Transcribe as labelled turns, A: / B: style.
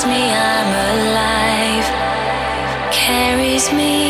A: Tells me I'm alive, carries me